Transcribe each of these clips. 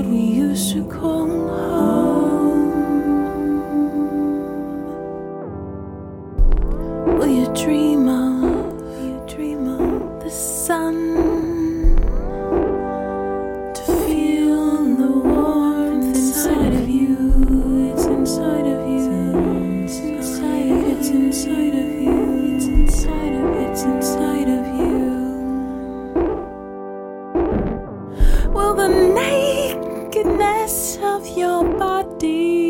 what we used to call home. Will you dream of, the sun? To feel the warmth inside of you, it's inside of you, it's inside, it's inside of you, it's inside of, you. it's inside of you. Will the name nakedness of your body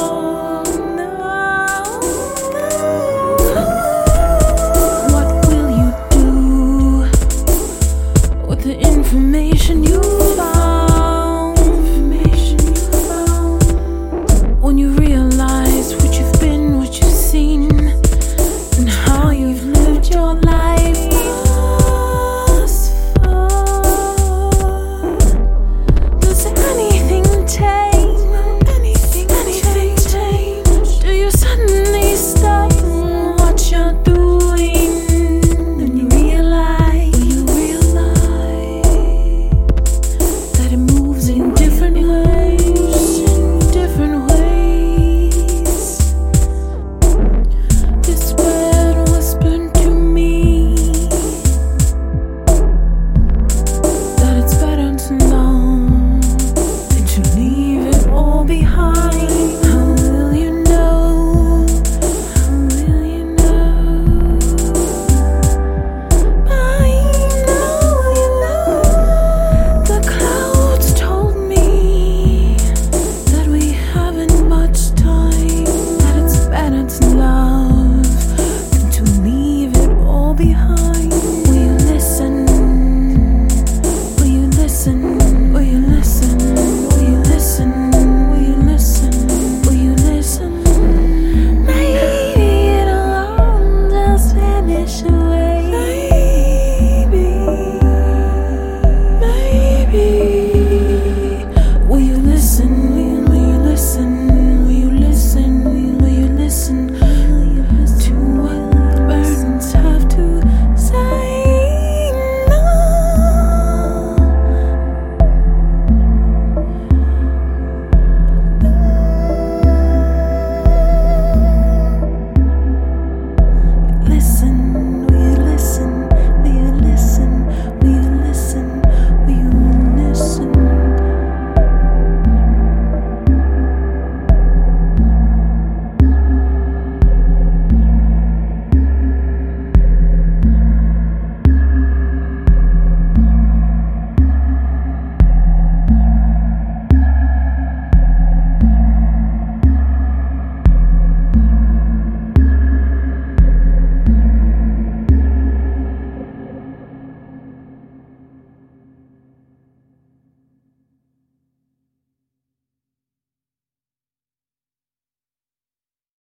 you.